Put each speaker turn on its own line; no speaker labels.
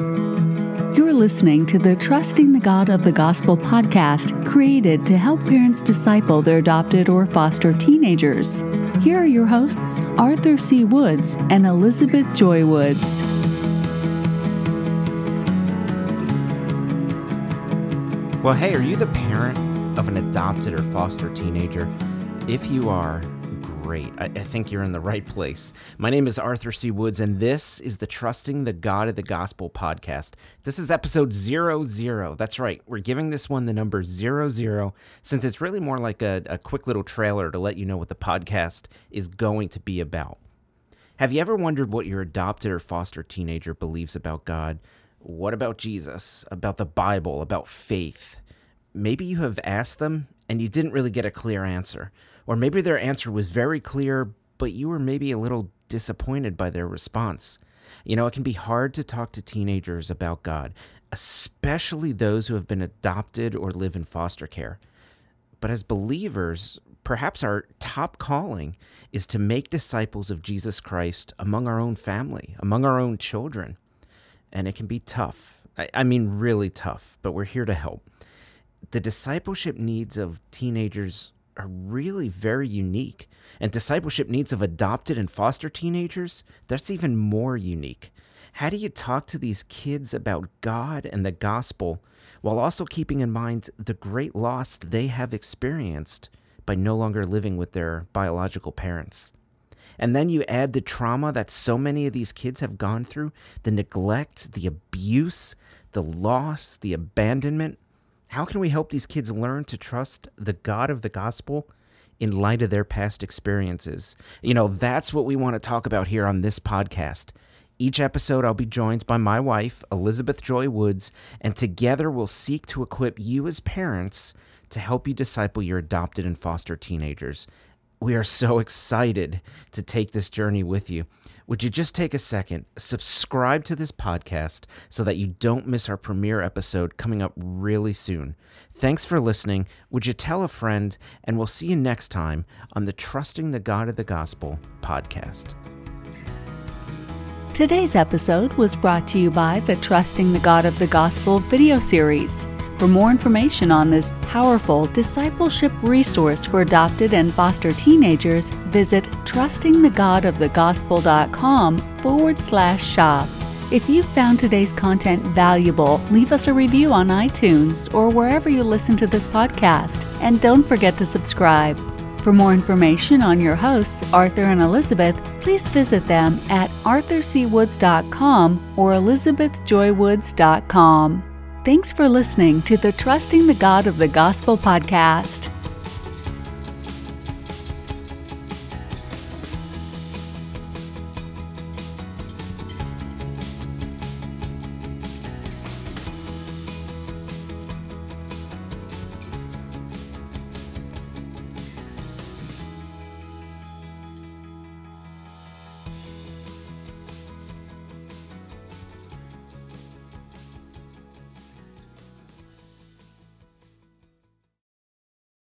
You're listening to the Trusting the God of the Gospel podcast, created to help parents disciple their adopted or foster teenagers. Here are your hosts, Arthur C. Woods and Elizabeth Joy Woods.
Well, hey, are you the parent of an adopted or foster teenager? If you are, great. I, I, think you're in the right place. My name is Arthur C. Woods, and this is the Trusting the God of the Gospel podcast. This is episode zero zero. That's right. We're giving this one the number zero zero since it's really more like a, a quick little trailer to let you know what the podcast is going to be about. Have you ever wondered what your adopted or foster teenager believes about God? What about Jesus? About the Bible? About faith? Maybe you have asked them and you didn't really get a clear answer. Or maybe their answer was very clear, but you were maybe a little disappointed by their response. You know, it can be hard to talk to teenagers about God, especially those who have been adopted or live in foster care. But as believers, perhaps our top calling is to make disciples of Jesus Christ among our own family, among our own children. And it can be tough. I, mean, really tough, but we're here to help. The discipleship needs of teenagers are really very unique. And discipleship needs of adopted and foster teenagers, that's even more unique. How do you talk to these kids about God and the gospel while also keeping in mind the great loss they have experienced by no longer living with their biological parents? And then you add the trauma that so many of these kids have gone through the neglect, the abuse, the loss, the abandonment. How can we help these kids learn to trust the God of the gospel in light of their past experiences? You know, that's what we want to talk about here on this podcast. Each episode, I'll be joined by my wife, Elizabeth Joy Woods, and together we'll seek to equip you as parents to help you disciple your adopted and foster teenagers. We are so excited to take this journey with you. Would you just take a second, subscribe to this podcast so that you don't miss our premiere episode coming up really soon? Thanks for listening. Would you tell a friend? And we'll see you next time on the Trusting the God of the Gospel podcast.
Today's episode was brought to you by the Trusting the God of the Gospel video series. For more information on this powerful discipleship resource for adopted and foster teenagers, visit trustingthegodofthegospel.com forward slash shop. If you found today's content valuable, leave us a review on iTunes or wherever you listen to this podcast. And don't forget to subscribe. For more information on your hosts, Arthur and Elizabeth, please visit them at arthurcwoods.com or elizabethjoywoods.com. Thanks for listening to the Trusting the God of the Gospel podcast.